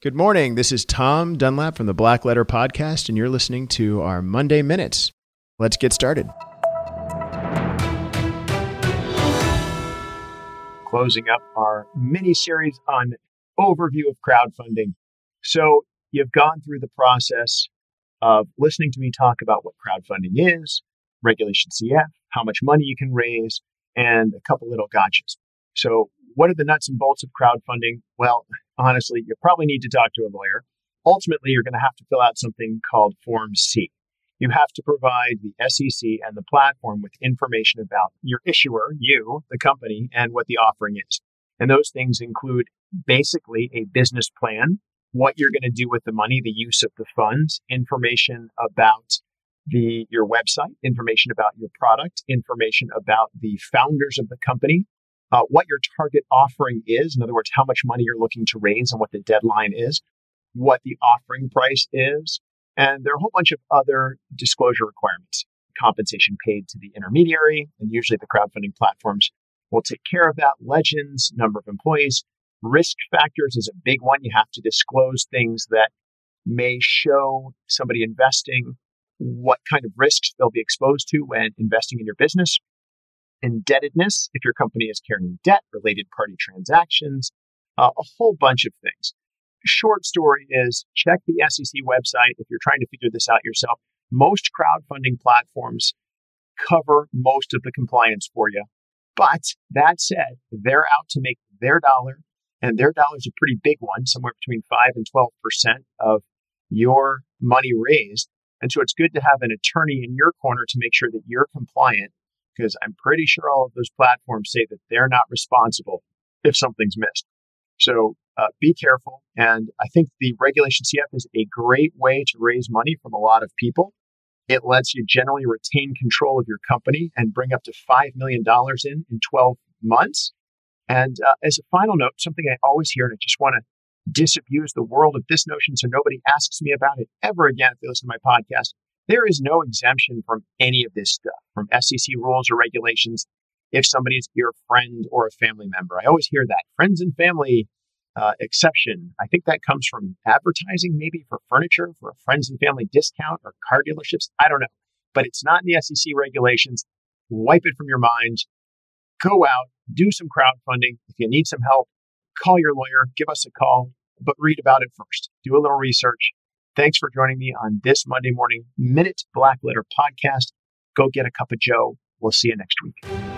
Good morning. This is Tom Dunlap from the Black Letter Podcast, and you're listening to our Monday Minutes. Let's get started. Closing up our mini series on overview of crowdfunding. So, you've gone through the process of listening to me talk about what crowdfunding is, Regulation CF, how much money you can raise, and a couple little gotchas. So, what are the nuts and bolts of crowdfunding? Well, honestly, you probably need to talk to a lawyer. Ultimately, you're going to have to fill out something called Form C. You have to provide the SEC and the platform with information about your issuer, you, the company, and what the offering is. And those things include basically a business plan, what you're going to do with the money, the use of the funds, information about the your website, information about your product, information about the founders of the company, uh, what your target offering is. In other words, how much money you're looking to raise and what the deadline is, what the offering price is. And there are a whole bunch of other disclosure requirements. Compensation paid to the intermediary, and usually the crowdfunding platforms will take care of that. Legends, number of employees, risk factors is a big one. You have to disclose things that may show somebody investing what kind of risks they'll be exposed to when investing in your business indebtedness, if your company is carrying debt, related party transactions, uh, a whole bunch of things. Short story is check the SEC website if you're trying to figure this out yourself. Most crowdfunding platforms cover most of the compliance for you. But that said, they're out to make their dollar, and their dollar is a pretty big one, somewhere between 5 and 12% of your money raised. And so it's good to have an attorney in your corner to make sure that you're compliant because I'm pretty sure all of those platforms say that they're not responsible if something's missed. So uh, be careful. And I think the regulation CF is a great way to raise money from a lot of people. It lets you generally retain control of your company and bring up to $5 million in in 12 months. And uh, as a final note, something I always hear, and I just want to disabuse the world of this notion so nobody asks me about it ever again if they listen to my podcast. There is no exemption from any of this stuff, from SEC rules or regulations, if somebody's your friend or a family member. I always hear that friends and family uh, exception. I think that comes from advertising, maybe for furniture, for a friends and family discount or car dealerships. I don't know. But it's not in the SEC regulations. Wipe it from your mind. Go out, do some crowdfunding. If you need some help, call your lawyer, give us a call, but read about it first. Do a little research. Thanks for joining me on this Monday morning Minute Black Letter podcast. Go get a cup of Joe. We'll see you next week.